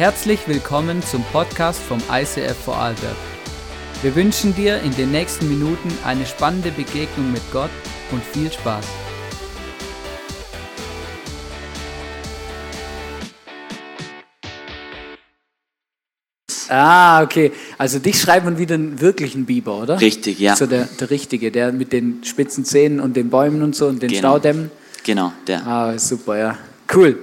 Herzlich willkommen zum Podcast vom ICF Vorarlberg. Wir wünschen dir in den nächsten Minuten eine spannende Begegnung mit Gott und viel Spaß. Ah, okay. Also dich schreibt man wieder einen wirklichen Biber, oder? Richtig, ja. So der, der richtige, der mit den spitzen Zähnen und den Bäumen und so und den Genau. Staudämmen. Genau, der. Ah, super, ja. Cool.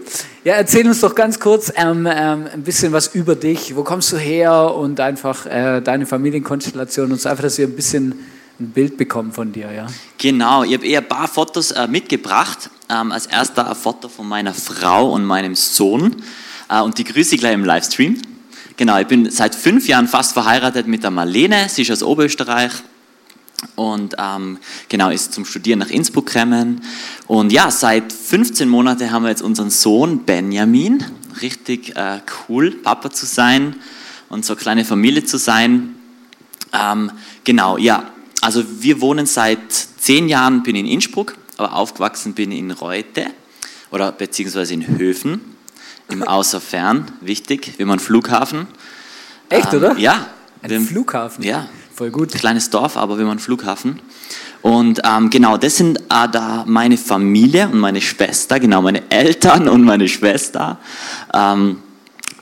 Ja, erzähl uns doch ganz kurz ähm, ähm, ein bisschen was über dich. Wo kommst du her und einfach äh, deine Familienkonstellation und so einfach, dass wir ein bisschen ein Bild bekommen von dir, ja. Genau, ich habe eher ein paar Fotos äh, mitgebracht. Ähm, als erster ein Foto von meiner Frau und meinem Sohn. Äh, und die grüße ich gleich im Livestream. Genau, ich bin seit fünf Jahren fast verheiratet mit der Marlene. Sie ist aus Oberösterreich und ähm, genau ist zum Studieren nach Innsbruck gekommen. Und ja, seit 15 Monaten haben wir jetzt unseren Sohn Benjamin. Richtig äh, cool, Papa zu sein und so eine kleine Familie zu sein. Ähm, genau, ja. Also wir wohnen seit zehn Jahren, bin in Innsbruck, aber aufgewachsen bin in Reute oder beziehungsweise in Höfen, im Außerfern, wichtig, wie man Flughafen. Echt, Ähm, oder? Ja. Ein Flughafen. Ja, Voll gut. kleines Dorf, aber wie man Flughafen. Und ähm, genau, das sind äh, da meine Familie und meine Schwester, genau meine Eltern und meine Schwester. Ähm,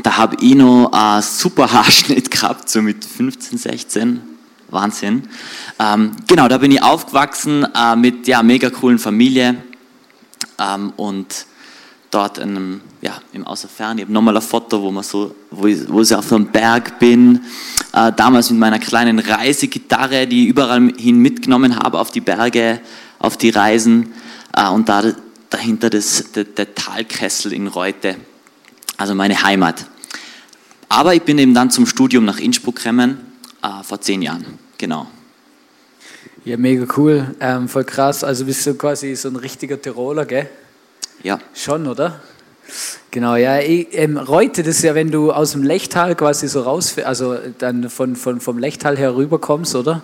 da habe ich noch einen super Haarschnitt gehabt, so mit 15, 16. Wahnsinn. Ähm, genau, da bin ich aufgewachsen äh, mit ja, mega coolen Familie ähm, und dort in einem, ja, im Außerfern. Ich habe nochmal ein Foto, wo, man so, wo, ich, wo ich auf einem Berg bin. Äh, damals mit meiner kleinen Reisegitarre, die ich überall hin mitgenommen habe auf die Berge, auf die Reisen. Äh, und da dahinter das, der, der Talkessel in Reute, also meine Heimat. Aber ich bin eben dann zum Studium nach Innsbruck gekommen, äh, vor zehn Jahren. Genau. Ja, mega cool. Ähm, voll krass. Also bist du quasi so ein richtiger Tiroler, gell? Ja, Schon, oder? Genau, ja. Ich, ähm, Reute, das ist ja, wenn du aus dem Lechtal quasi so raus, also dann von, von, vom Lechtal herüberkommst, oder?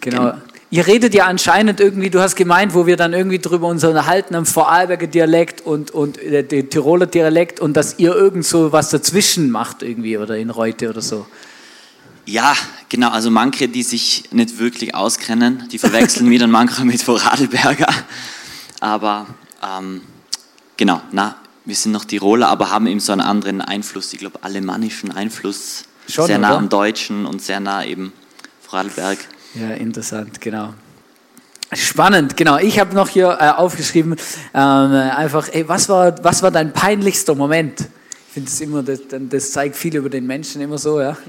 Genau. Gen- Ihr redet ja anscheinend irgendwie, du hast gemeint, wo wir dann irgendwie drüber uns unterhalten am Vorarlberger Dialekt und, und äh, den Tiroler Dialekt und dass ihr irgend so was dazwischen macht irgendwie oder in Reute oder so. Ja, genau. Also manche, die sich nicht wirklich auskennen, die verwechseln mich dann manchmal mit Vorarlberger. Aber ähm, genau, na, wir sind noch Tiroler, aber haben eben so einen anderen Einfluss. Ich glaube, alemannischen Einfluss. Schon, sehr nah oder? am Deutschen und sehr nah eben Vorarlberg. Ja, interessant, genau. Spannend, genau. Ich habe noch hier äh, aufgeschrieben, ähm, einfach, ey, was war, was war dein peinlichster Moment? Ich finde es immer, das, das zeigt viel über den Menschen immer so, ja.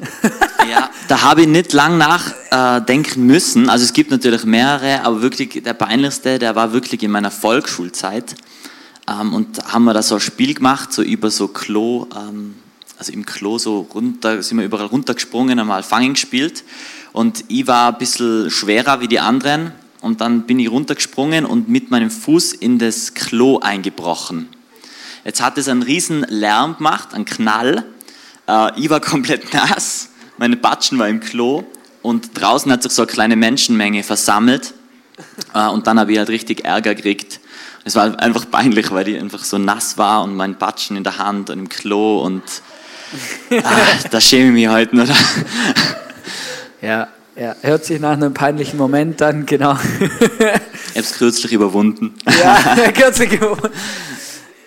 Ja, da habe ich nicht lang nachdenken äh, müssen. Also es gibt natürlich mehrere, aber wirklich der peinlichste, der war wirklich in meiner Volksschulzeit. Ähm, und haben wir da so ein Spiel gemacht, so über so Klo, ähm, also im Klo so runter, sind wir überall runtergesprungen, haben mal Fangen gespielt. Und ich war ein bisschen schwerer wie die anderen. Und dann bin ich runtergesprungen und mit meinem Fuß in das Klo eingebrochen. Jetzt hat es einen riesen Lärm gemacht, einen Knall. Äh, ich war komplett nass, meine Batschen war im Klo und draußen hat sich so eine kleine Menschenmenge versammelt. Äh, und dann habe ich halt richtig Ärger gekriegt. Es war einfach peinlich, weil ich einfach so nass war und mein Batschen in der Hand und im Klo und ah, da schäme ich mich heute, oder? Ja, ja, hört sich nach einem peinlichen Moment an, genau. Ich habe es kürzlich überwunden. ja, kürzlich geworden.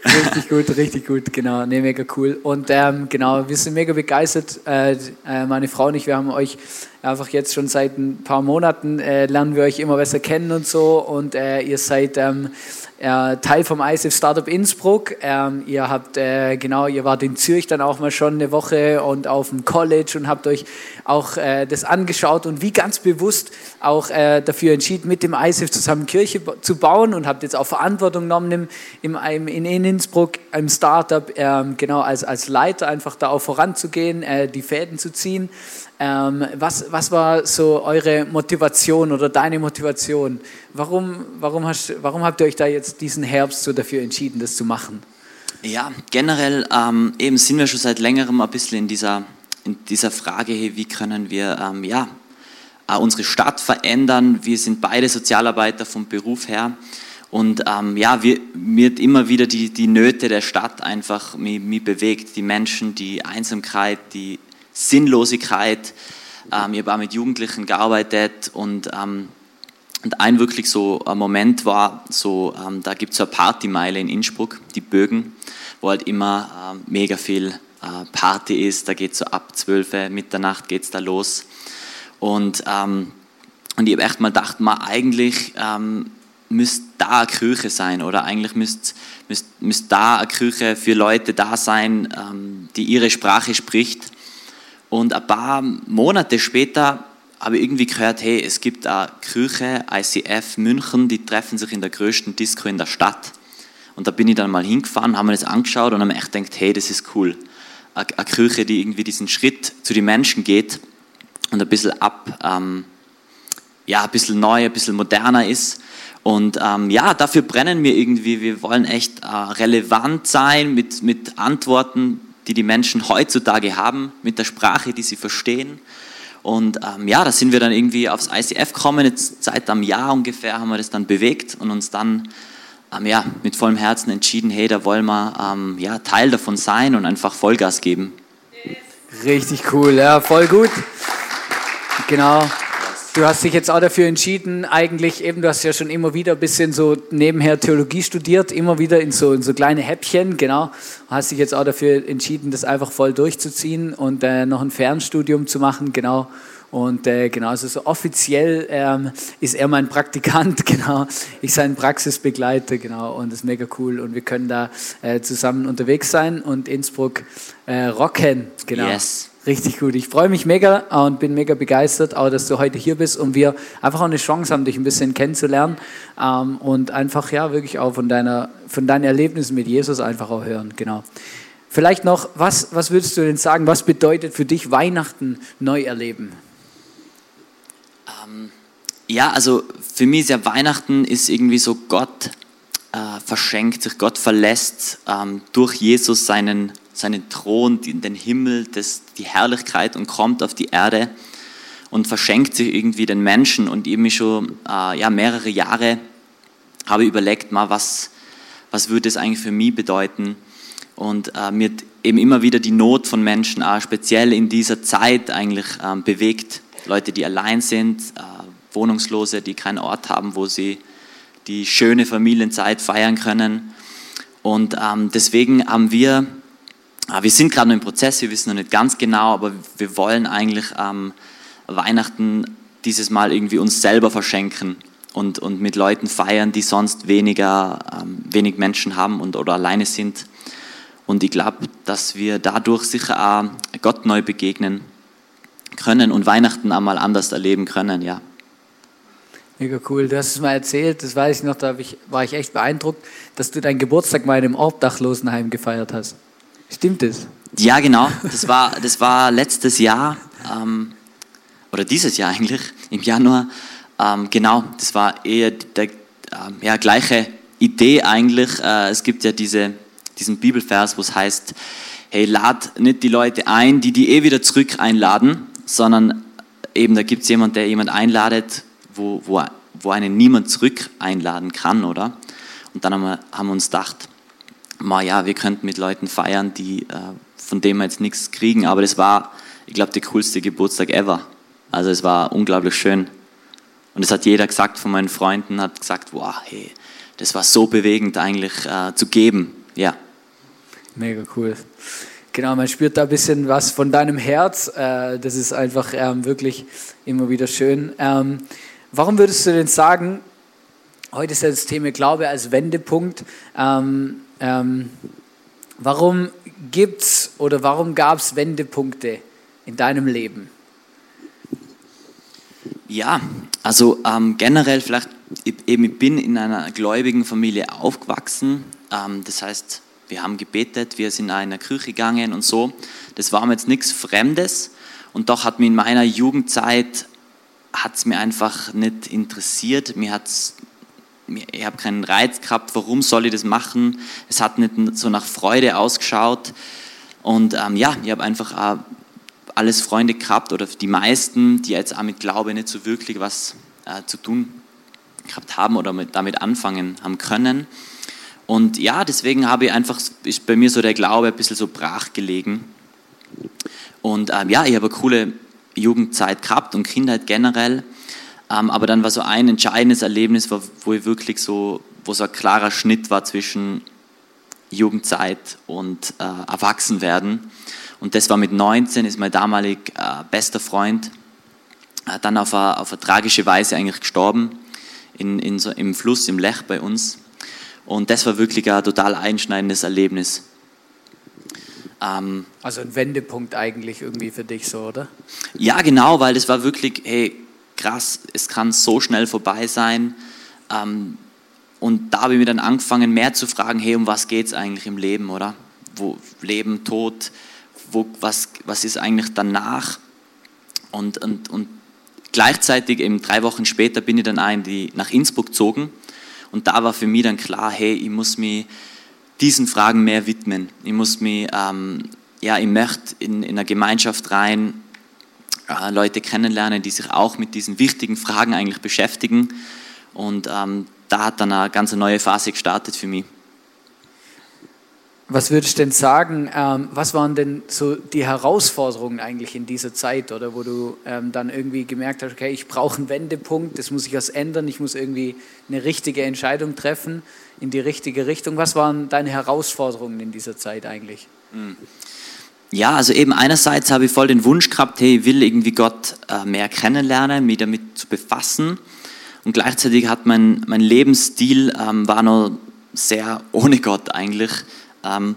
Richtig gut, richtig gut, genau, nee, mega cool. Und ähm, genau, wir sind mega begeistert, äh, äh, meine Frau und ich, wir haben euch einfach jetzt schon seit ein paar Monaten, äh, lernen wir euch immer besser kennen und so und äh, ihr seid ähm, äh, Teil vom ISF Startup Innsbruck. Ähm, ihr habt, äh, genau, ihr wart in Zürich dann auch mal schon eine Woche und auf dem College und habt euch auch äh, das angeschaut und wie ganz bewusst auch äh, dafür entschieden, mit dem ISF zusammen Kirche zu bauen und habt jetzt auch Verantwortung genommen im, im, in, in Innsbruck, im Startup, ähm, genau als, als Leiter einfach da auch voranzugehen, die Fäden zu ziehen. Ähm, was, was war so eure Motivation oder deine Motivation? Warum, warum, hast, warum habt ihr euch da jetzt diesen Herbst so dafür entschieden, das zu machen? Ja, generell ähm, eben sind wir schon seit längerem ein bisschen in dieser, in dieser Frage, hey, wie können wir ähm, ja, äh, unsere Stadt verändern. Wir sind beide Sozialarbeiter vom Beruf her. Und ähm, ja, wir, mir immer wieder die, die Nöte der Stadt einfach mich, mich bewegt. Die Menschen, die Einsamkeit, die Sinnlosigkeit. Ähm, ich habe auch mit Jugendlichen gearbeitet und, ähm, und ein wirklich so ein Moment war, so, ähm, da gibt es eine Partymeile in Innsbruck, die Bögen, wo halt immer ähm, mega viel äh, Party ist. Da geht es so ab 12 Mitternacht geht es da los. Und, ähm, und ich habe echt mal gedacht, mal eigentlich ähm, müsste da eine Kirche sein oder eigentlich müsste, müsste, müsste da eine Kirche für Leute da sein, ähm, die ihre Sprache spricht. Und ein paar Monate später habe ich irgendwie gehört, hey, es gibt eine Kirche, ICF München, die treffen sich in der größten Disco in der Stadt. Und da bin ich dann mal hingefahren, haben mir das angeschaut und habe mir echt gedacht, hey, das ist cool. Eine, eine die irgendwie diesen Schritt zu den Menschen geht und ein bisschen ab, ähm, ja, ein bisschen neu, ein bisschen moderner ist. Und ähm, ja, dafür brennen wir irgendwie. Wir wollen echt äh, relevant sein mit, mit Antworten, die die Menschen heutzutage haben, mit der Sprache, die sie verstehen. Und ähm, ja, da sind wir dann irgendwie aufs ICF gekommen. Jetzt seit einem Jahr ungefähr haben wir das dann bewegt und uns dann ähm, ja, mit vollem Herzen entschieden, hey, da wollen wir ähm, ja, Teil davon sein und einfach Vollgas geben. Richtig cool, ja, voll gut. Genau. Du hast dich jetzt auch dafür entschieden, eigentlich eben, du hast ja schon immer wieder ein bisschen so nebenher Theologie studiert, immer wieder in so, in so kleine Häppchen, genau. Hast dich jetzt auch dafür entschieden, das einfach voll durchzuziehen und äh, noch ein Fernstudium zu machen, genau. Und äh, genau, also so offiziell ähm, ist er mein Praktikant, genau. Ich sein Praxisbegleiter, genau. Und das ist mega cool. Und wir können da äh, zusammen unterwegs sein und Innsbruck äh, rocken, genau. Yes. Richtig gut. Ich freue mich mega und bin mega begeistert, auch dass du heute hier bist und wir einfach auch eine Chance haben, dich ein bisschen kennenzulernen ähm, und einfach ja wirklich auch von, deiner, von deinen Erlebnissen mit Jesus einfach auch hören. Genau. Vielleicht noch, was, was würdest du denn sagen, was bedeutet für dich Weihnachten neu erleben? Ähm, ja, also für mich ist ja Weihnachten ist irgendwie so Gott äh, verschenkt Gott verlässt ähm, durch Jesus seinen seinen Thron, den Himmel, das, die Herrlichkeit und kommt auf die Erde und verschenkt sich irgendwie den Menschen. Und mich schon äh, ja, mehrere Jahre habe überlegt, mal, was, was würde es eigentlich für mich bedeuten? Und äh, mir eben immer wieder die Not von Menschen, äh, speziell in dieser Zeit eigentlich äh, bewegt. Leute, die allein sind, äh, Wohnungslose, die keinen Ort haben, wo sie die schöne Familienzeit feiern können. Und ähm, deswegen haben wir wir sind gerade noch im Prozess, wir wissen noch nicht ganz genau, aber wir wollen eigentlich ähm, Weihnachten dieses Mal irgendwie uns selber verschenken und, und mit Leuten feiern, die sonst weniger, ähm, wenig Menschen haben und, oder alleine sind. Und ich glaube, dass wir dadurch sicher auch Gott neu begegnen können und Weihnachten einmal anders erleben können, ja. Mega cool. Du hast es mal erzählt, das weiß ich noch, da war ich echt beeindruckt, dass du deinen Geburtstag mal in einem Obdachlosenheim gefeiert hast. Stimmt das? Ja, genau. Das war, das war letztes Jahr, ähm, oder dieses Jahr eigentlich, im Januar. Ähm, genau, das war eher der äh, ja, gleiche Idee eigentlich. Äh, es gibt ja diese, diesen Bibelvers, wo es heißt, hey, lad nicht die Leute ein, die die eh wieder zurück einladen, sondern eben da gibt es jemanden, der jemand einladet, wo, wo, wo einen niemand zurück einladen kann, oder? Und dann haben wir, haben wir uns gedacht, ja, wir könnten mit Leuten feiern, die, äh, von denen wir jetzt nichts kriegen, aber das war, ich glaube, der coolste Geburtstag ever. Also es war unglaublich schön. Und es hat jeder gesagt von meinen Freunden, hat gesagt, wow, hey, das war so bewegend eigentlich äh, zu geben. Ja. Mega cool. Genau, man spürt da ein bisschen was von deinem Herz. Äh, das ist einfach ähm, wirklich immer wieder schön. Ähm, warum würdest du denn sagen, heute ist ja das Thema Glaube als Wendepunkt. Ähm, ähm, warum es oder warum gab es Wendepunkte in deinem Leben? Ja, also ähm, generell vielleicht, eben, ich bin in einer gläubigen Familie aufgewachsen. Ähm, das heißt, wir haben gebetet, wir sind in einer Kirche gegangen und so. Das war mir jetzt nichts Fremdes. Und doch hat mir in meiner Jugendzeit hat es mir einfach nicht interessiert. Mir hat es ich habe keinen Reiz gehabt, warum soll ich das machen? Es hat nicht so nach Freude ausgeschaut. Und ähm, ja, ich habe einfach äh, alles Freunde gehabt oder die meisten, die jetzt auch mit Glaube nicht so wirklich was äh, zu tun gehabt haben oder mit, damit anfangen haben können. Und ja, deswegen habe ich einfach, ist bei mir so der Glaube ein bisschen so brach gelegen. Und ähm, ja, ich habe eine coole Jugendzeit gehabt und Kindheit generell. Ähm, aber dann war so ein entscheidendes Erlebnis, wo, wo ich wirklich so, wo so ein klarer Schnitt war zwischen Jugendzeit und äh, Erwachsenwerden. Und das war mit 19, ist mein damalig äh, bester Freund äh, dann auf eine, auf eine tragische Weise eigentlich gestorben, in, in so, im Fluss, im Lech bei uns. Und das war wirklich ein total einschneidendes Erlebnis. Ähm, also ein Wendepunkt eigentlich irgendwie für dich so, oder? Ja, genau, weil das war wirklich, hey, krass, es kann so schnell vorbei sein. Ähm, und da habe ich mir dann angefangen, mehr zu fragen, hey, um was geht es eigentlich im Leben, oder? Wo Leben, Tod, wo, was, was ist eigentlich danach? Und, und, und gleichzeitig, eben drei Wochen später, bin ich dann auch die, nach Innsbruck gezogen. Und da war für mich dann klar, hey, ich muss mich diesen Fragen mehr widmen. Ich muss mich, ähm, ja, ich möchte in, in eine Gemeinschaft rein, äh, Leute kennenlernen, die sich auch mit diesen wichtigen Fragen eigentlich beschäftigen. Und ähm, da hat dann eine ganz neue Phase gestartet für mich. Was würdest du denn sagen, ähm, was waren denn so die Herausforderungen eigentlich in dieser Zeit, oder wo du ähm, dann irgendwie gemerkt hast, okay, ich brauche einen Wendepunkt, das muss sich was ändern, ich muss irgendwie eine richtige Entscheidung treffen in die richtige Richtung. Was waren deine Herausforderungen in dieser Zeit eigentlich? Hm. Ja, also eben einerseits habe ich voll den Wunsch gehabt, hey, ich will irgendwie Gott äh, mehr kennenlernen, mich damit zu befassen. Und gleichzeitig hat mein, mein Lebensstil ähm, war noch sehr ohne Gott eigentlich. Ähm,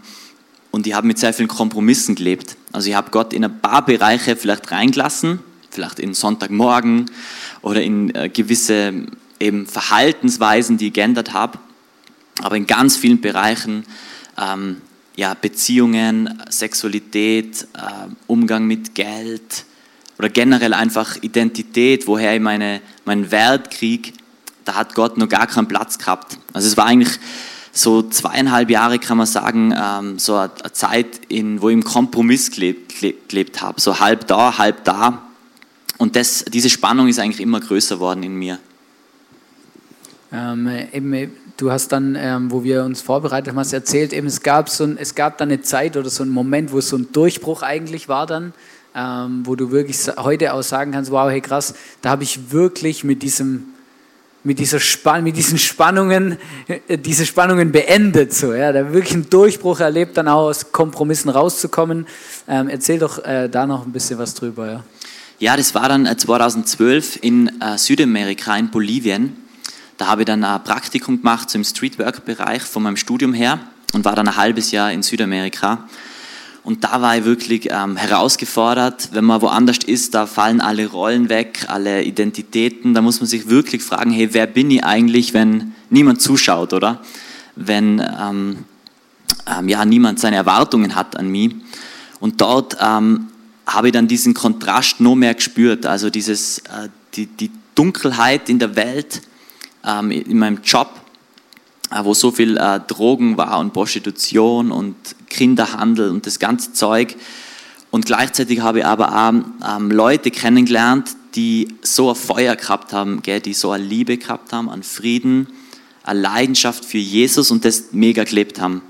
und ich habe mit sehr vielen Kompromissen gelebt. Also ich habe Gott in ein paar Bereiche vielleicht reingelassen, vielleicht in Sonntagmorgen oder in äh, gewisse eben Verhaltensweisen, die ich geändert habe. Aber in ganz vielen Bereichen, ähm, ja, Beziehungen, Sexualität, äh, Umgang mit Geld oder generell einfach Identität, woher ich meine, meinen Wert kriege, da hat Gott noch gar keinen Platz gehabt. Also es war eigentlich so zweieinhalb Jahre, kann man sagen, ähm, so eine Zeit, in, wo ich im Kompromiss gelebt, gelebt habe. So halb da, halb da. Und das, diese Spannung ist eigentlich immer größer worden in mir. Ähm, eben, du hast dann, ähm, wo wir uns vorbereitet haben, hast erzählt, eben, es, gab so ein, es gab dann eine Zeit oder so einen Moment, wo es so ein Durchbruch eigentlich war dann, ähm, wo du wirklich heute auch sagen kannst, wow, hey krass, da habe ich wirklich mit diesem mit, dieser Spann mit diesen Spannungen, äh, diese Spannungen beendet. So, ja, da wirklich einen Durchbruch erlebt, dann auch aus Kompromissen rauszukommen. Ähm, erzähl doch äh, da noch ein bisschen was drüber. Ja, ja das war dann 2012 äh, in äh, Südamerika, in Bolivien. Da habe ich dann ein Praktikum gemacht, so im Streetwork-Bereich von meinem Studium her und war dann ein halbes Jahr in Südamerika. Und da war ich wirklich ähm, herausgefordert. Wenn man woanders ist, da fallen alle Rollen weg, alle Identitäten. Da muss man sich wirklich fragen, hey, wer bin ich eigentlich, wenn niemand zuschaut, oder? Wenn ähm, ähm, ja, niemand seine Erwartungen hat an mich. Und dort ähm, habe ich dann diesen Kontrast noch mehr gespürt. Also dieses, äh, die, die Dunkelheit in der Welt, ähm, in meinem Job, äh, wo so viel äh, Drogen war und Prostitution und Kinderhandel und das ganze Zeug. Und gleichzeitig habe ich aber auch ähm, Leute kennengelernt, die so ein Feuer gehabt haben, gell, die so eine Liebe gehabt haben, an Frieden, eine Leidenschaft für Jesus und das mega gelebt haben.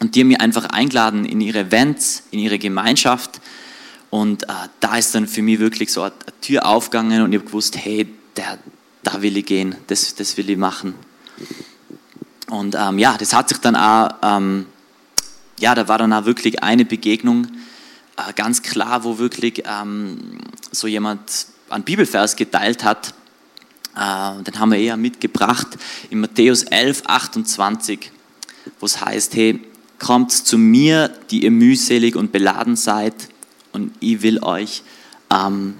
Und die haben mich einfach eingeladen in ihre Events, in ihre Gemeinschaft. Und äh, da ist dann für mich wirklich so eine, eine Tür aufgegangen und ich habe gewusst, hey, der, da will ich gehen, das, das will ich machen. Und ähm, ja, das hat sich dann auch, ähm, ja, da war dann auch wirklich eine Begegnung äh, ganz klar, wo wirklich ähm, so jemand einen Bibelvers geteilt hat. Äh, den haben wir eher mitgebracht in Matthäus 11, 28, wo es heißt, hey, kommt zu mir, die ihr mühselig und beladen seid, und ich will euch ähm,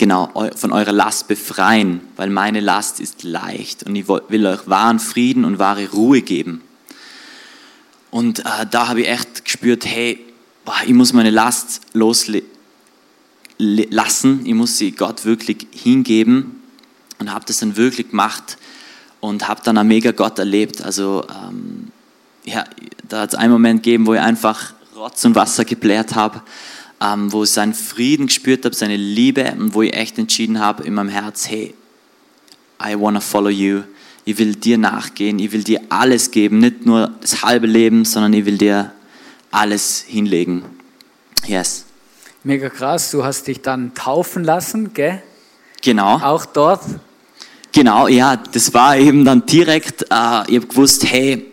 genau von eurer Last befreien, weil meine Last ist leicht und ich will euch wahren Frieden und wahre Ruhe geben. Und äh, da habe ich echt gespürt, hey, boah, ich muss meine Last loslassen, ich muss sie Gott wirklich hingeben und habe das dann wirklich gemacht und habe dann einen mega Gott erlebt. Also ähm, ja, da hat es einen Moment gegeben, wo ich einfach Rotz und Wasser gebläht habe ähm, wo ich seinen Frieden gespürt habe, seine Liebe und wo ich echt entschieden habe in meinem Herz, hey, I wanna follow you. ich will dir nachgehen, ich will dir alles geben, nicht nur das halbe Leben, sondern ich will dir alles hinlegen. Yes. Mega krass, du hast dich dann taufen lassen, gell? Genau. Auch dort? Genau, ja, das war eben dann direkt, äh, ich habe gewusst, hey,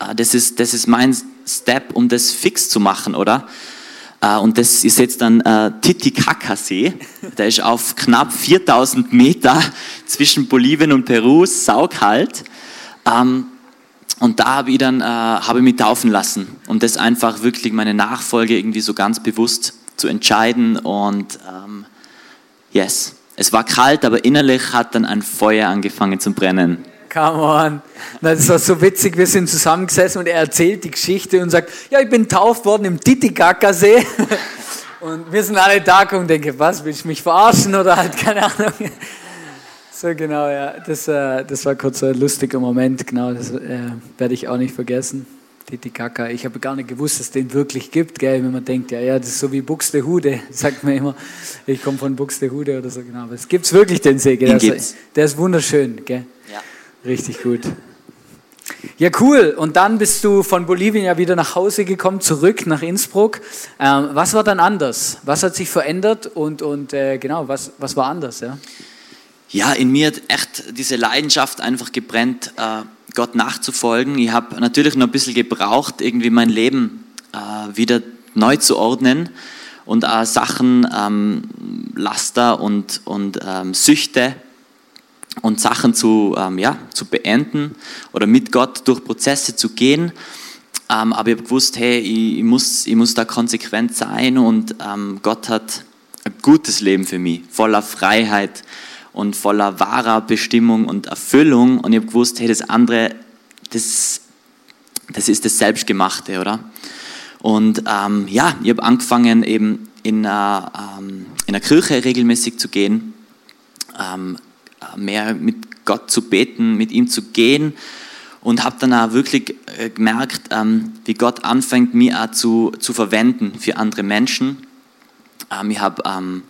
äh, das, ist, das ist mein Step, um das fix zu machen, oder? Äh, und das ist jetzt dann äh, Titicaca-See. Der ist auf knapp 4000 Meter zwischen Bolivien und Peru, saukalt. Ähm, und da habe ich dann äh, habe ich mich taufen lassen, um das einfach wirklich meine Nachfolge irgendwie so ganz bewusst zu entscheiden. Und ähm, yes, es war kalt, aber innerlich hat dann ein Feuer angefangen zu brennen. Come on. Das war so witzig, wir sind zusammengesessen und er erzählt die Geschichte und sagt, ja, ich bin tauft worden im Titicacasee. Und wir sind alle da und denken, was, willst du mich verarschen oder halt, keine Ahnung. So genau, ja. Das, äh, das war kurz so ein lustiger Moment, genau, das äh, werde ich auch nicht vergessen. Titicaca. Ich habe gar nicht gewusst, dass es den wirklich gibt, gell? wenn man denkt, ja, ja, das ist so wie Buxtehude, sagt man immer. Ich komme von Buxtehude oder so, genau. Aber es gibt wirklich, den See, gell? Der, ist, der ist wunderschön, gell? Richtig gut. Ja, cool. Und dann bist du von Bolivien ja wieder nach Hause gekommen, zurück nach Innsbruck. Ähm, was war dann anders? Was hat sich verändert und, und äh, genau, was, was war anders? Ja? ja, in mir hat echt diese Leidenschaft einfach gebrennt, äh, Gott nachzufolgen. Ich habe natürlich noch ein bisschen gebraucht, irgendwie mein Leben äh, wieder neu zu ordnen und äh, Sachen, ähm, Laster und, und ähm, Süchte und Sachen zu, ähm, ja, zu beenden oder mit Gott durch Prozesse zu gehen. Ähm, aber ich habe gewusst, hey, ich, ich, muss, ich muss da konsequent sein und ähm, Gott hat ein gutes Leben für mich, voller Freiheit und voller wahrer Bestimmung und Erfüllung. Und ich habe gewusst, hey, das andere, das, das ist das Selbstgemachte, oder? Und ähm, ja, ich habe angefangen, eben in einer, ähm, in einer Kirche regelmäßig zu gehen, ähm, mehr mit Gott zu beten, mit ihm zu gehen. Und habe dann auch wirklich äh, gemerkt, ähm, wie Gott anfängt, mich auch zu, zu verwenden für andere Menschen. Ähm, ich habe ähm,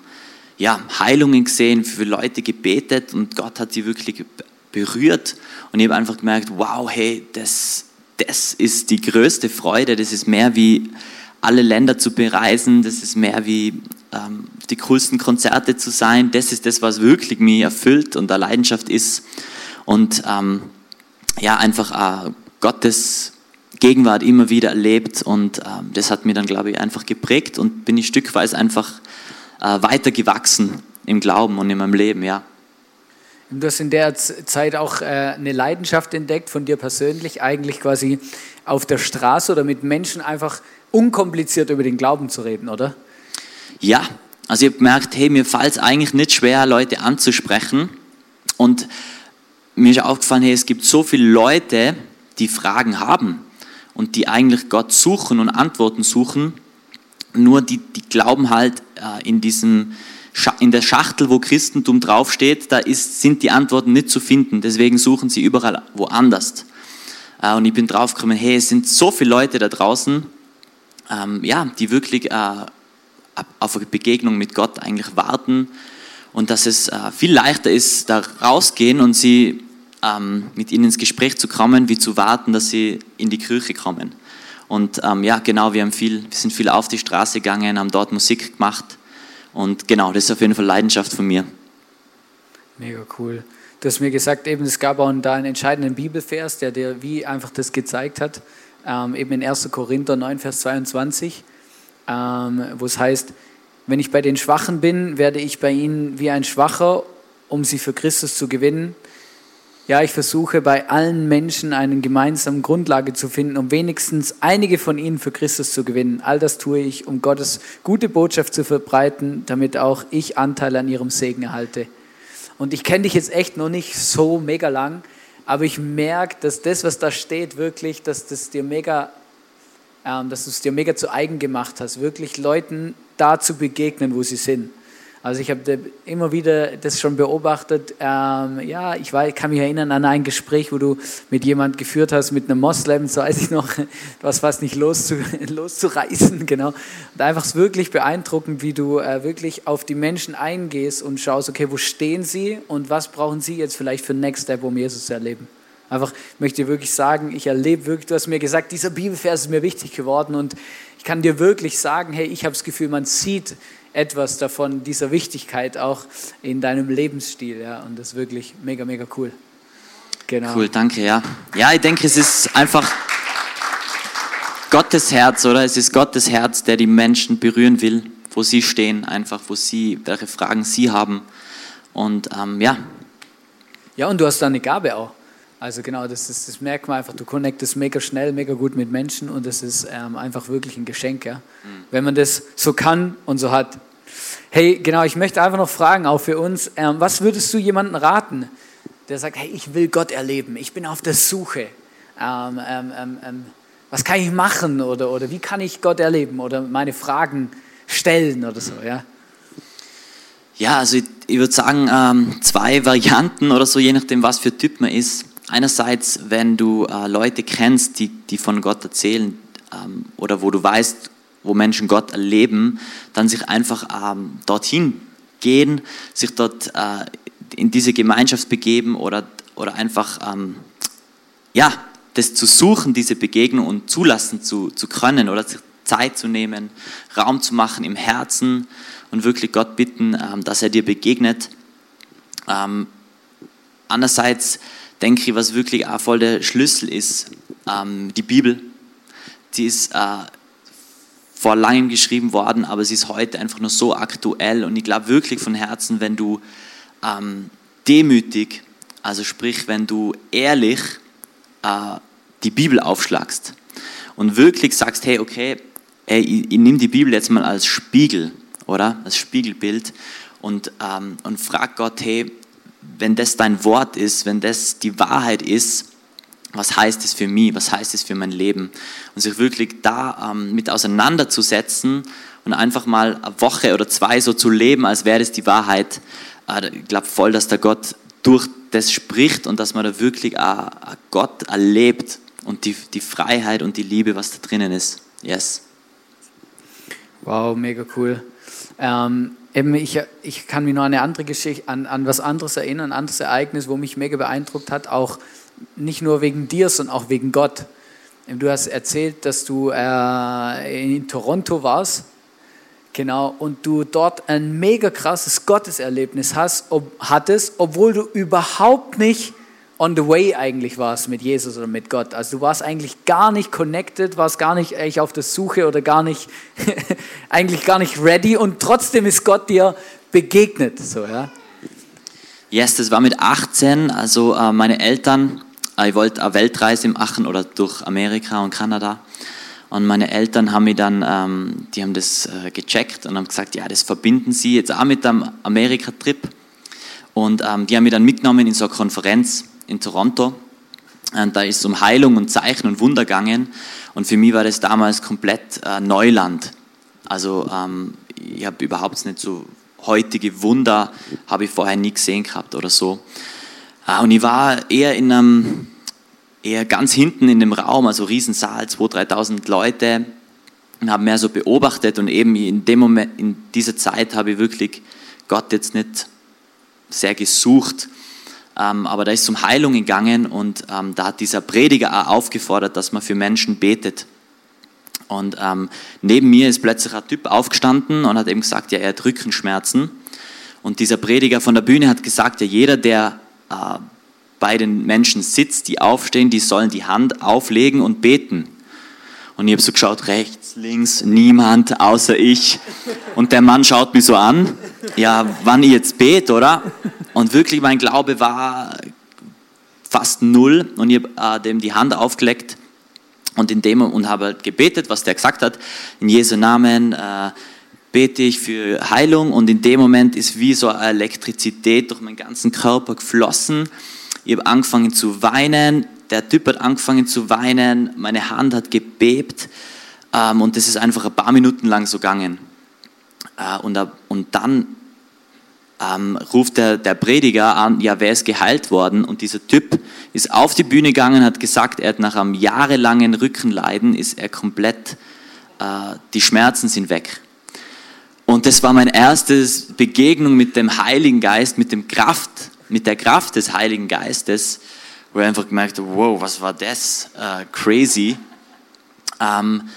ja, Heilungen gesehen, für Leute gebetet und Gott hat sie wirklich berührt. Und ich habe einfach gemerkt, wow, hey, das, das ist die größte Freude, das ist mehr wie alle Länder zu bereisen, das ist mehr wie die coolsten Konzerte zu sein. Das ist das, was wirklich mich erfüllt und der Leidenschaft ist. Und ähm, ja, einfach äh, Gottes Gegenwart immer wieder erlebt und ähm, das hat mir dann, glaube ich, einfach geprägt und bin ich stückweise einfach äh, weiter gewachsen im Glauben und in meinem Leben, ja. Du hast in der Zeit auch äh, eine Leidenschaft entdeckt von dir persönlich, eigentlich quasi auf der Straße oder mit Menschen einfach unkompliziert über den Glauben zu reden, oder? Ja, also ich habe gemerkt, hey, mir fällt es eigentlich nicht schwer, Leute anzusprechen. Und mir ist aufgefallen, hey, es gibt so viele Leute, die Fragen haben und die eigentlich Gott suchen und Antworten suchen. Nur die, die glauben halt äh, in diesem in der Schachtel, wo Christentum draufsteht, da ist, sind die Antworten nicht zu finden. Deswegen suchen sie überall woanders. Äh, und ich bin draufgekommen, hey, es sind so viele Leute da draußen, ähm, ja, die wirklich äh, auf eine Begegnung mit Gott eigentlich warten und dass es äh, viel leichter ist, da rausgehen und sie ähm, mit ihnen ins Gespräch zu kommen, wie zu warten, dass sie in die Kirche kommen. Und ähm, ja, genau, wir, haben viel, wir sind viel auf die Straße gegangen, haben dort Musik gemacht und genau, das ist auf jeden Fall Leidenschaft von mir. Mega cool. Du hast mir gesagt, eben es gab auch da einen entscheidenden Bibelvers, der dir wie einfach das gezeigt hat ähm, eben in 1. Korinther 9, Vers 22, ähm, wo es heißt, wenn ich bei den Schwachen bin, werde ich bei ihnen wie ein Schwacher, um sie für Christus zu gewinnen. Ja, ich versuche bei allen Menschen eine gemeinsame Grundlage zu finden, um wenigstens einige von ihnen für Christus zu gewinnen. All das tue ich, um Gottes gute Botschaft zu verbreiten, damit auch ich Anteil an ihrem Segen erhalte. Und ich kenne dich jetzt echt noch nicht so mega lang, aber ich merke, dass das, was da steht, wirklich, dass das dir mega, dass du es dir mega zu eigen gemacht hast, wirklich Leuten da zu begegnen, wo sie sind. Also ich habe immer wieder das schon beobachtet. Ähm, ja, ich war, kann mich erinnern an ein Gespräch, wo du mit jemand geführt hast, mit einem Moslem, so weiß ich noch, warst fast nicht loszu, loszureißen, genau. Und einfach ist wirklich beeindruckend, wie du äh, wirklich auf die Menschen eingehst und schaust, okay, wo stehen sie und was brauchen sie jetzt vielleicht für Next Step, um Jesus zu erleben. Einfach möchte dir wirklich sagen, ich erlebe wirklich, du hast mir gesagt, dieser Bibelvers ist mir wichtig geworden und ich kann dir wirklich sagen, hey, ich habe das Gefühl, man sieht etwas davon, dieser Wichtigkeit auch in deinem Lebensstil. Ja, und das ist wirklich mega, mega cool. Genau. Cool, danke, ja. Ja, ich denke, es ist einfach Gottes Herz, oder? Es ist Gottes Herz, der die Menschen berühren will, wo sie stehen, einfach, wo sie, welche Fragen sie haben. Und ähm, ja. Ja, und du hast da eine Gabe auch. Also genau, das, ist, das merkt man einfach, du connectest mega schnell, mega gut mit Menschen und das ist ähm, einfach wirklich ein Geschenk, ja? Mhm. wenn man das so kann und so hat. Hey, genau, ich möchte einfach noch fragen, auch für uns, ähm, was würdest du jemandem raten, der sagt, hey, ich will Gott erleben, ich bin auf der Suche. Ähm, ähm, ähm, ähm was kann ich machen oder, oder wie kann ich Gott erleben oder meine Fragen stellen oder so, ja? Ja, also ich, ich würde sagen, zwei Varianten oder so, je nachdem, was für Typ man ist einerseits, wenn du äh, Leute kennst, die, die von Gott erzählen ähm, oder wo du weißt, wo Menschen Gott erleben, dann sich einfach ähm, dorthin gehen, sich dort äh, in diese Gemeinschaft begeben oder, oder einfach ähm, ja, das zu suchen, diese Begegnung und zulassen zu, zu können oder Zeit zu nehmen, Raum zu machen im Herzen und wirklich Gott bitten, ähm, dass er dir begegnet. Ähm, andererseits denke ich, was wirklich auch voll der Schlüssel ist, ähm, die Bibel. Die ist äh, vor langem geschrieben worden, aber sie ist heute einfach nur so aktuell und ich glaube wirklich von Herzen, wenn du ähm, demütig, also sprich, wenn du ehrlich äh, die Bibel aufschlagst und wirklich sagst, hey, okay, ey, ich, ich nehme die Bibel jetzt mal als Spiegel, oder? Als Spiegelbild und, ähm, und frag Gott, hey, wenn das dein Wort ist, wenn das die Wahrheit ist, was heißt es für mich, was heißt es für mein Leben? Und sich wirklich da ähm, mit auseinanderzusetzen und einfach mal eine Woche oder zwei so zu leben, als wäre das die Wahrheit. Äh, ich glaube voll, dass der Gott durch das spricht und dass man da wirklich auch, Gott erlebt und die, die Freiheit und die Liebe, was da drinnen ist. Yes. Wow, mega cool. Ähm, eben ich, ich kann mich noch an eine andere Geschichte, an, an was anderes erinnern, ein anderes Ereignis, wo mich mega beeindruckt hat, auch nicht nur wegen dir, sondern auch wegen Gott. Du hast erzählt, dass du äh, in Toronto warst, genau, und du dort ein mega krasses Gotteserlebnis hast, ob, hattest, obwohl du überhaupt nicht on the way eigentlich warst mit Jesus oder mit Gott. Also du warst eigentlich gar nicht connected, warst gar nicht eigentlich auf der Suche oder gar nicht, eigentlich gar nicht ready und trotzdem ist Gott dir begegnet. So, ja. Yes, das war mit 18, also äh, meine Eltern, äh, ich wollte eine Weltreise machen oder durch Amerika und Kanada. Und meine Eltern haben mir dann, ähm, die haben das äh, gecheckt und haben gesagt, ja, das verbinden sie jetzt auch mit dem Amerika-Trip. Und ähm, die haben mich dann mitgenommen in so eine Konferenz in Toronto. Und da ist es um Heilung und Zeichen und Wunder gegangen. Und für mich war das damals komplett äh, Neuland. Also ähm, ich habe überhaupt nicht so heutige Wunder, habe ich vorher nie gesehen gehabt oder so. Äh, und ich war eher in einem, eher ganz hinten in dem Raum, also Riesensaal, 2.000, 3.000 Leute und habe mehr so beobachtet und eben in dem Moment, in dieser Zeit habe ich wirklich Gott jetzt nicht sehr gesucht, aber da ist es um Heilung gegangen und ähm, da hat dieser Prediger auch aufgefordert, dass man für Menschen betet. Und ähm, neben mir ist plötzlich ein Typ aufgestanden und hat eben gesagt, ja, er hat Rückenschmerzen. Und dieser Prediger von der Bühne hat gesagt, ja, jeder, der äh, bei den Menschen sitzt, die aufstehen, die sollen die Hand auflegen und beten. Und ich habe so geschaut, rechts, links, niemand außer ich. Und der Mann schaut mich so an, ja, wann ich jetzt bete, oder? Und wirklich mein Glaube war fast null und ich habe äh, dem die Hand aufgelegt und, in dem, und habe halt gebetet, was der gesagt hat. In Jesu Namen äh, bete ich für Heilung und in dem Moment ist wie so eine Elektrizität durch meinen ganzen Körper geflossen. Ich habe angefangen zu weinen, der Typ hat angefangen zu weinen, meine Hand hat gebebt ähm, und das ist einfach ein paar Minuten lang so gegangen. Äh, und, und dann ähm, ruft der, der Prediger an, ja, wer ist geheilt worden? Und dieser Typ ist auf die Bühne gegangen, hat gesagt, er hat nach einem jahrelangen Rückenleiden, ist er komplett, äh, die Schmerzen sind weg. Und das war meine erste Begegnung mit dem Heiligen Geist, mit, dem Kraft, mit der Kraft des Heiligen Geistes. Wo ich einfach gemerkt habe, wow, was war das? Äh, crazy. Ähm,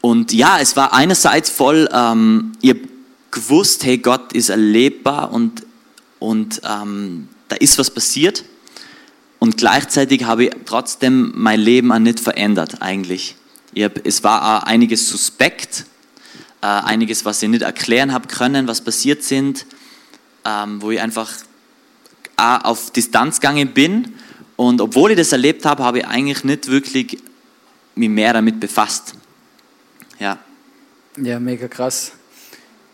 und ja, es war einerseits voll, ähm, ihr gewusst, hey, Gott ist erlebbar und, und ähm, da ist was passiert. Und gleichzeitig habe ich trotzdem mein Leben auch nicht verändert eigentlich. Hab, es war auch einiges suspekt, äh, einiges, was ich nicht erklären habe können, was passiert sind, ähm, wo ich einfach auch auf Distanz gegangen bin. Und obwohl ich das erlebt habe, habe ich eigentlich nicht wirklich mich mehr damit befasst. Ja. Ja, mega krass.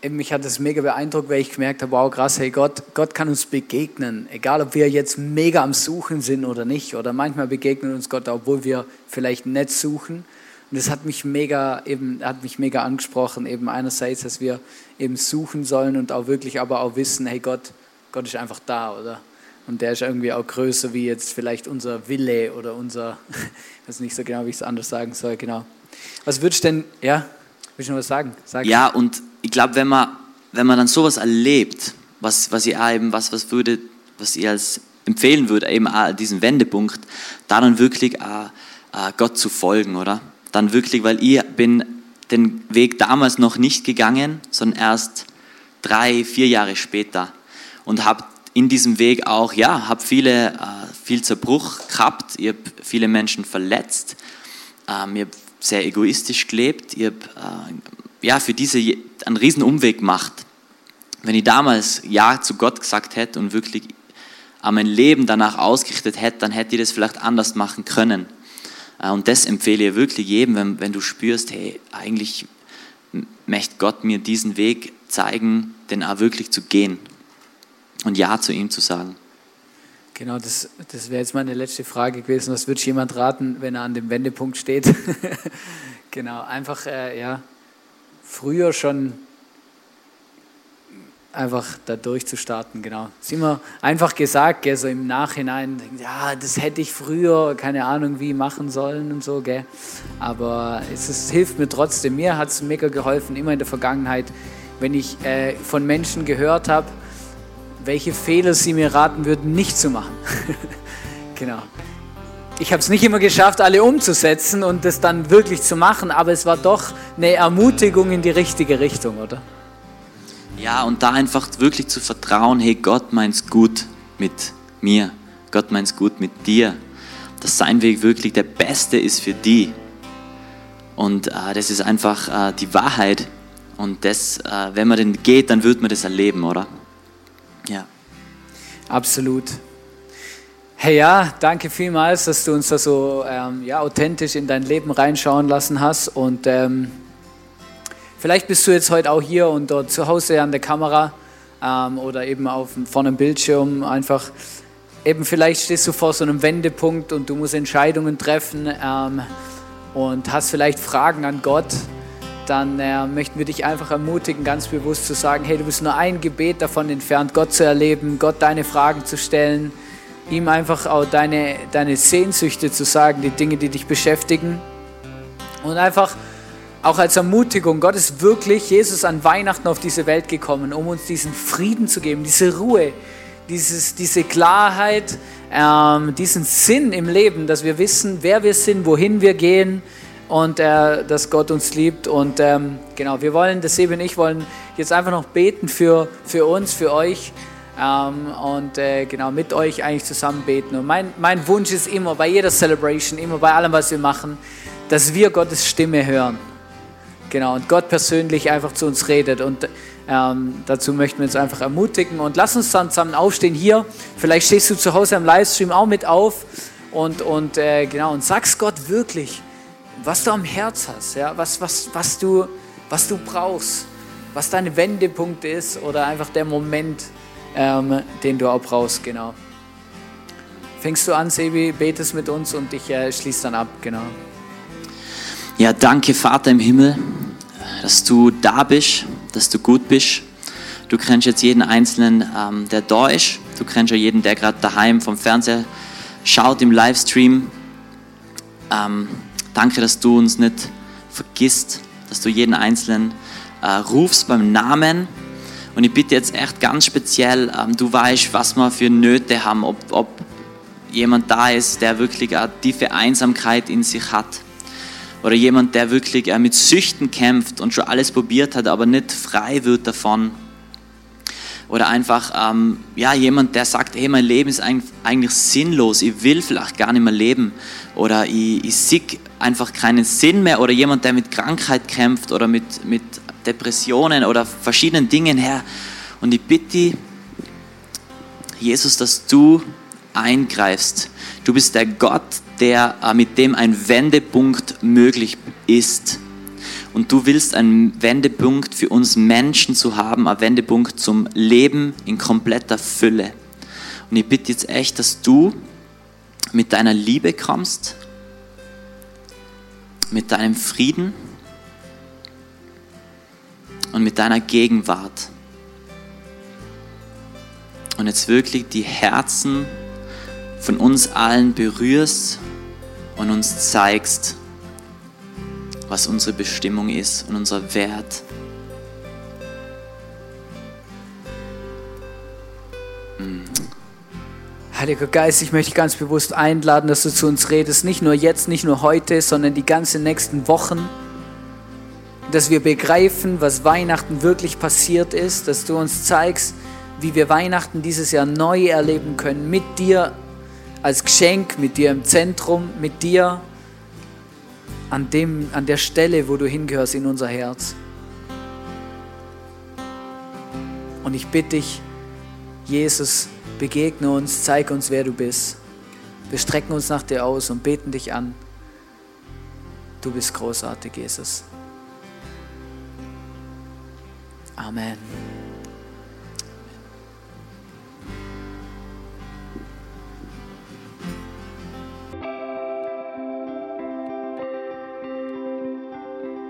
Mich hat das mega beeindruckt, weil ich gemerkt habe, wow, krass, hey Gott, Gott kann uns begegnen, egal ob wir jetzt mega am Suchen sind oder nicht. Oder manchmal begegnet uns Gott, obwohl wir vielleicht nicht suchen. Und das hat mich mega eben, hat mich mega angesprochen, eben einerseits, dass wir eben suchen sollen und auch wirklich aber auch wissen, hey Gott, Gott ist einfach da, oder? Und der ist irgendwie auch größer wie jetzt vielleicht unser Wille oder unser, ich weiß nicht so genau, wie ich es anders sagen soll, genau. Was würdest du denn, ja, willst du noch was sagen? Sag. Ja, und ich glaube, wenn man, wenn man dann sowas erlebt, was, was ihr eben, was, was würde, was ihr als empfehlen würde, eben auch diesen Wendepunkt, da dann wirklich auch, äh, Gott zu folgen, oder? dann wirklich, weil ich bin den Weg damals noch nicht gegangen, sondern erst drei, vier Jahre später und habe in diesem Weg auch, ja, habe viele, äh, viel Zerbruch gehabt, ich habe viele Menschen verletzt, ähm, ich habe sehr egoistisch gelebt, ich habe äh, ja, für diese einen riesen Umweg gemacht. Wenn ich damals Ja zu Gott gesagt hätte und wirklich mein Leben danach ausgerichtet hätte, dann hätte ich das vielleicht anders machen können. Äh, und das empfehle ich wirklich jedem, wenn, wenn du spürst, hey, eigentlich möchte Gott mir diesen Weg zeigen, den auch wirklich zu gehen und Ja zu ihm zu sagen. Genau, das, das wäre jetzt meine letzte Frage gewesen. Was würde jemand raten, wenn er an dem Wendepunkt steht? genau, einfach, äh, ja, früher schon einfach da durchzustarten, genau. Das ist immer einfach gesagt, gell, so im Nachhinein, ja, das hätte ich früher, keine Ahnung, wie machen sollen und so, gell. Aber es, es hilft mir trotzdem. Mir hat es mega geholfen, immer in der Vergangenheit, wenn ich äh, von Menschen gehört habe, welche Fehler sie mir raten würden, nicht zu machen. genau. Ich habe es nicht immer geschafft, alle umzusetzen und das dann wirklich zu machen, aber es war doch eine Ermutigung in die richtige Richtung, oder? Ja, und da einfach wirklich zu vertrauen, hey, Gott meint's gut mit mir, Gott meint's gut mit dir, dass sein Weg wirklich der beste ist für die. Und äh, das ist einfach äh, die Wahrheit. Und das, äh, wenn man den geht, dann wird man das erleben, oder? Ja. Absolut. Hey ja, danke vielmals, dass du uns da so ähm, ja, authentisch in dein Leben reinschauen lassen hast. Und ähm, Vielleicht bist du jetzt heute auch hier und dort zu Hause an der Kamera ähm, oder eben auf, vor einem Bildschirm einfach. Eben vielleicht stehst du vor so einem Wendepunkt und du musst Entscheidungen treffen ähm, und hast vielleicht Fragen an Gott. Dann äh, möchten wir dich einfach ermutigen, ganz bewusst zu sagen, hey, du bist nur ein Gebet davon entfernt, Gott zu erleben, Gott deine Fragen zu stellen, ihm einfach auch deine, deine Sehnsüchte zu sagen, die Dinge, die dich beschäftigen. Und einfach auch als Ermutigung, Gott ist wirklich, Jesus an Weihnachten auf diese Welt gekommen, um uns diesen Frieden zu geben, diese Ruhe, dieses, diese Klarheit, ähm, diesen Sinn im Leben, dass wir wissen, wer wir sind, wohin wir gehen und äh, dass Gott uns liebt. Und ähm, genau, wir wollen, das Sebe und ich wollen jetzt einfach noch beten für, für uns, für euch. Ähm, und äh, genau mit euch eigentlich zusammen beten. Und mein, mein Wunsch ist immer bei jeder Celebration, immer bei allem, was wir machen, dass wir Gottes Stimme hören. Genau, und Gott persönlich einfach zu uns redet. Und ähm, dazu möchten wir uns einfach ermutigen. Und lass uns dann zusammen aufstehen hier. Vielleicht stehst du zu Hause am Livestream auch mit auf und, und, äh, genau, und sagst Gott wirklich, was du am Herz hast, ja? was, was, was, du, was du brauchst, was dein Wendepunkt ist oder einfach der Moment, ähm, den du auch brauchst. Genau. Fängst du an, Sebi, betest mit uns und ich äh, schließe dann ab. Genau. Ja, danke Vater im Himmel, dass du da bist, dass du gut bist. Du kennst jetzt jeden Einzelnen, ähm, der da ist. Du kennst ja jeden, der gerade daheim vom Fernseher schaut im Livestream. Ähm, danke, dass du uns nicht vergisst, dass du jeden Einzelnen äh, rufst beim Namen. Und ich bitte jetzt echt ganz speziell, ähm, du weißt, was wir für Nöte haben, ob, ob jemand da ist, der wirklich eine tiefe Einsamkeit in sich hat. Oder jemand, der wirklich äh, mit Süchten kämpft und schon alles probiert hat, aber nicht frei wird davon. Oder einfach ähm, ja, jemand, der sagt, hey, mein Leben ist eigentlich sinnlos, ich will vielleicht gar nicht mehr leben. Oder ich, ich sehe einfach keinen Sinn mehr. Oder jemand, der mit Krankheit kämpft oder mit, mit Depressionen oder verschiedenen Dingen her. Und ich bitte Jesus, dass du eingreifst. Du bist der Gott, der, äh, mit dem ein Wendepunkt möglich ist. Und du willst einen Wendepunkt für uns Menschen zu haben, einen Wendepunkt zum Leben in kompletter Fülle. Und ich bitte jetzt echt, dass du mit deiner Liebe kommst, mit deinem Frieden und mit deiner Gegenwart. Und jetzt wirklich die Herzen von uns allen berührst und uns zeigst, was unsere Bestimmung ist und unser Wert. Mm. Heiliger Geist, ich möchte ganz bewusst einladen, dass du zu uns redest, nicht nur jetzt, nicht nur heute, sondern die ganzen nächsten Wochen, dass wir begreifen, was Weihnachten wirklich passiert ist, dass du uns zeigst, wie wir Weihnachten dieses Jahr neu erleben können, mit dir als Geschenk, mit dir im Zentrum, mit dir an, dem, an der Stelle, wo du hingehörst in unser Herz. Und ich bitte dich, Jesus, begegne uns, zeig uns, wer du bist. Wir strecken uns nach dir aus und beten dich an. Du bist großartig, Jesus. Amen.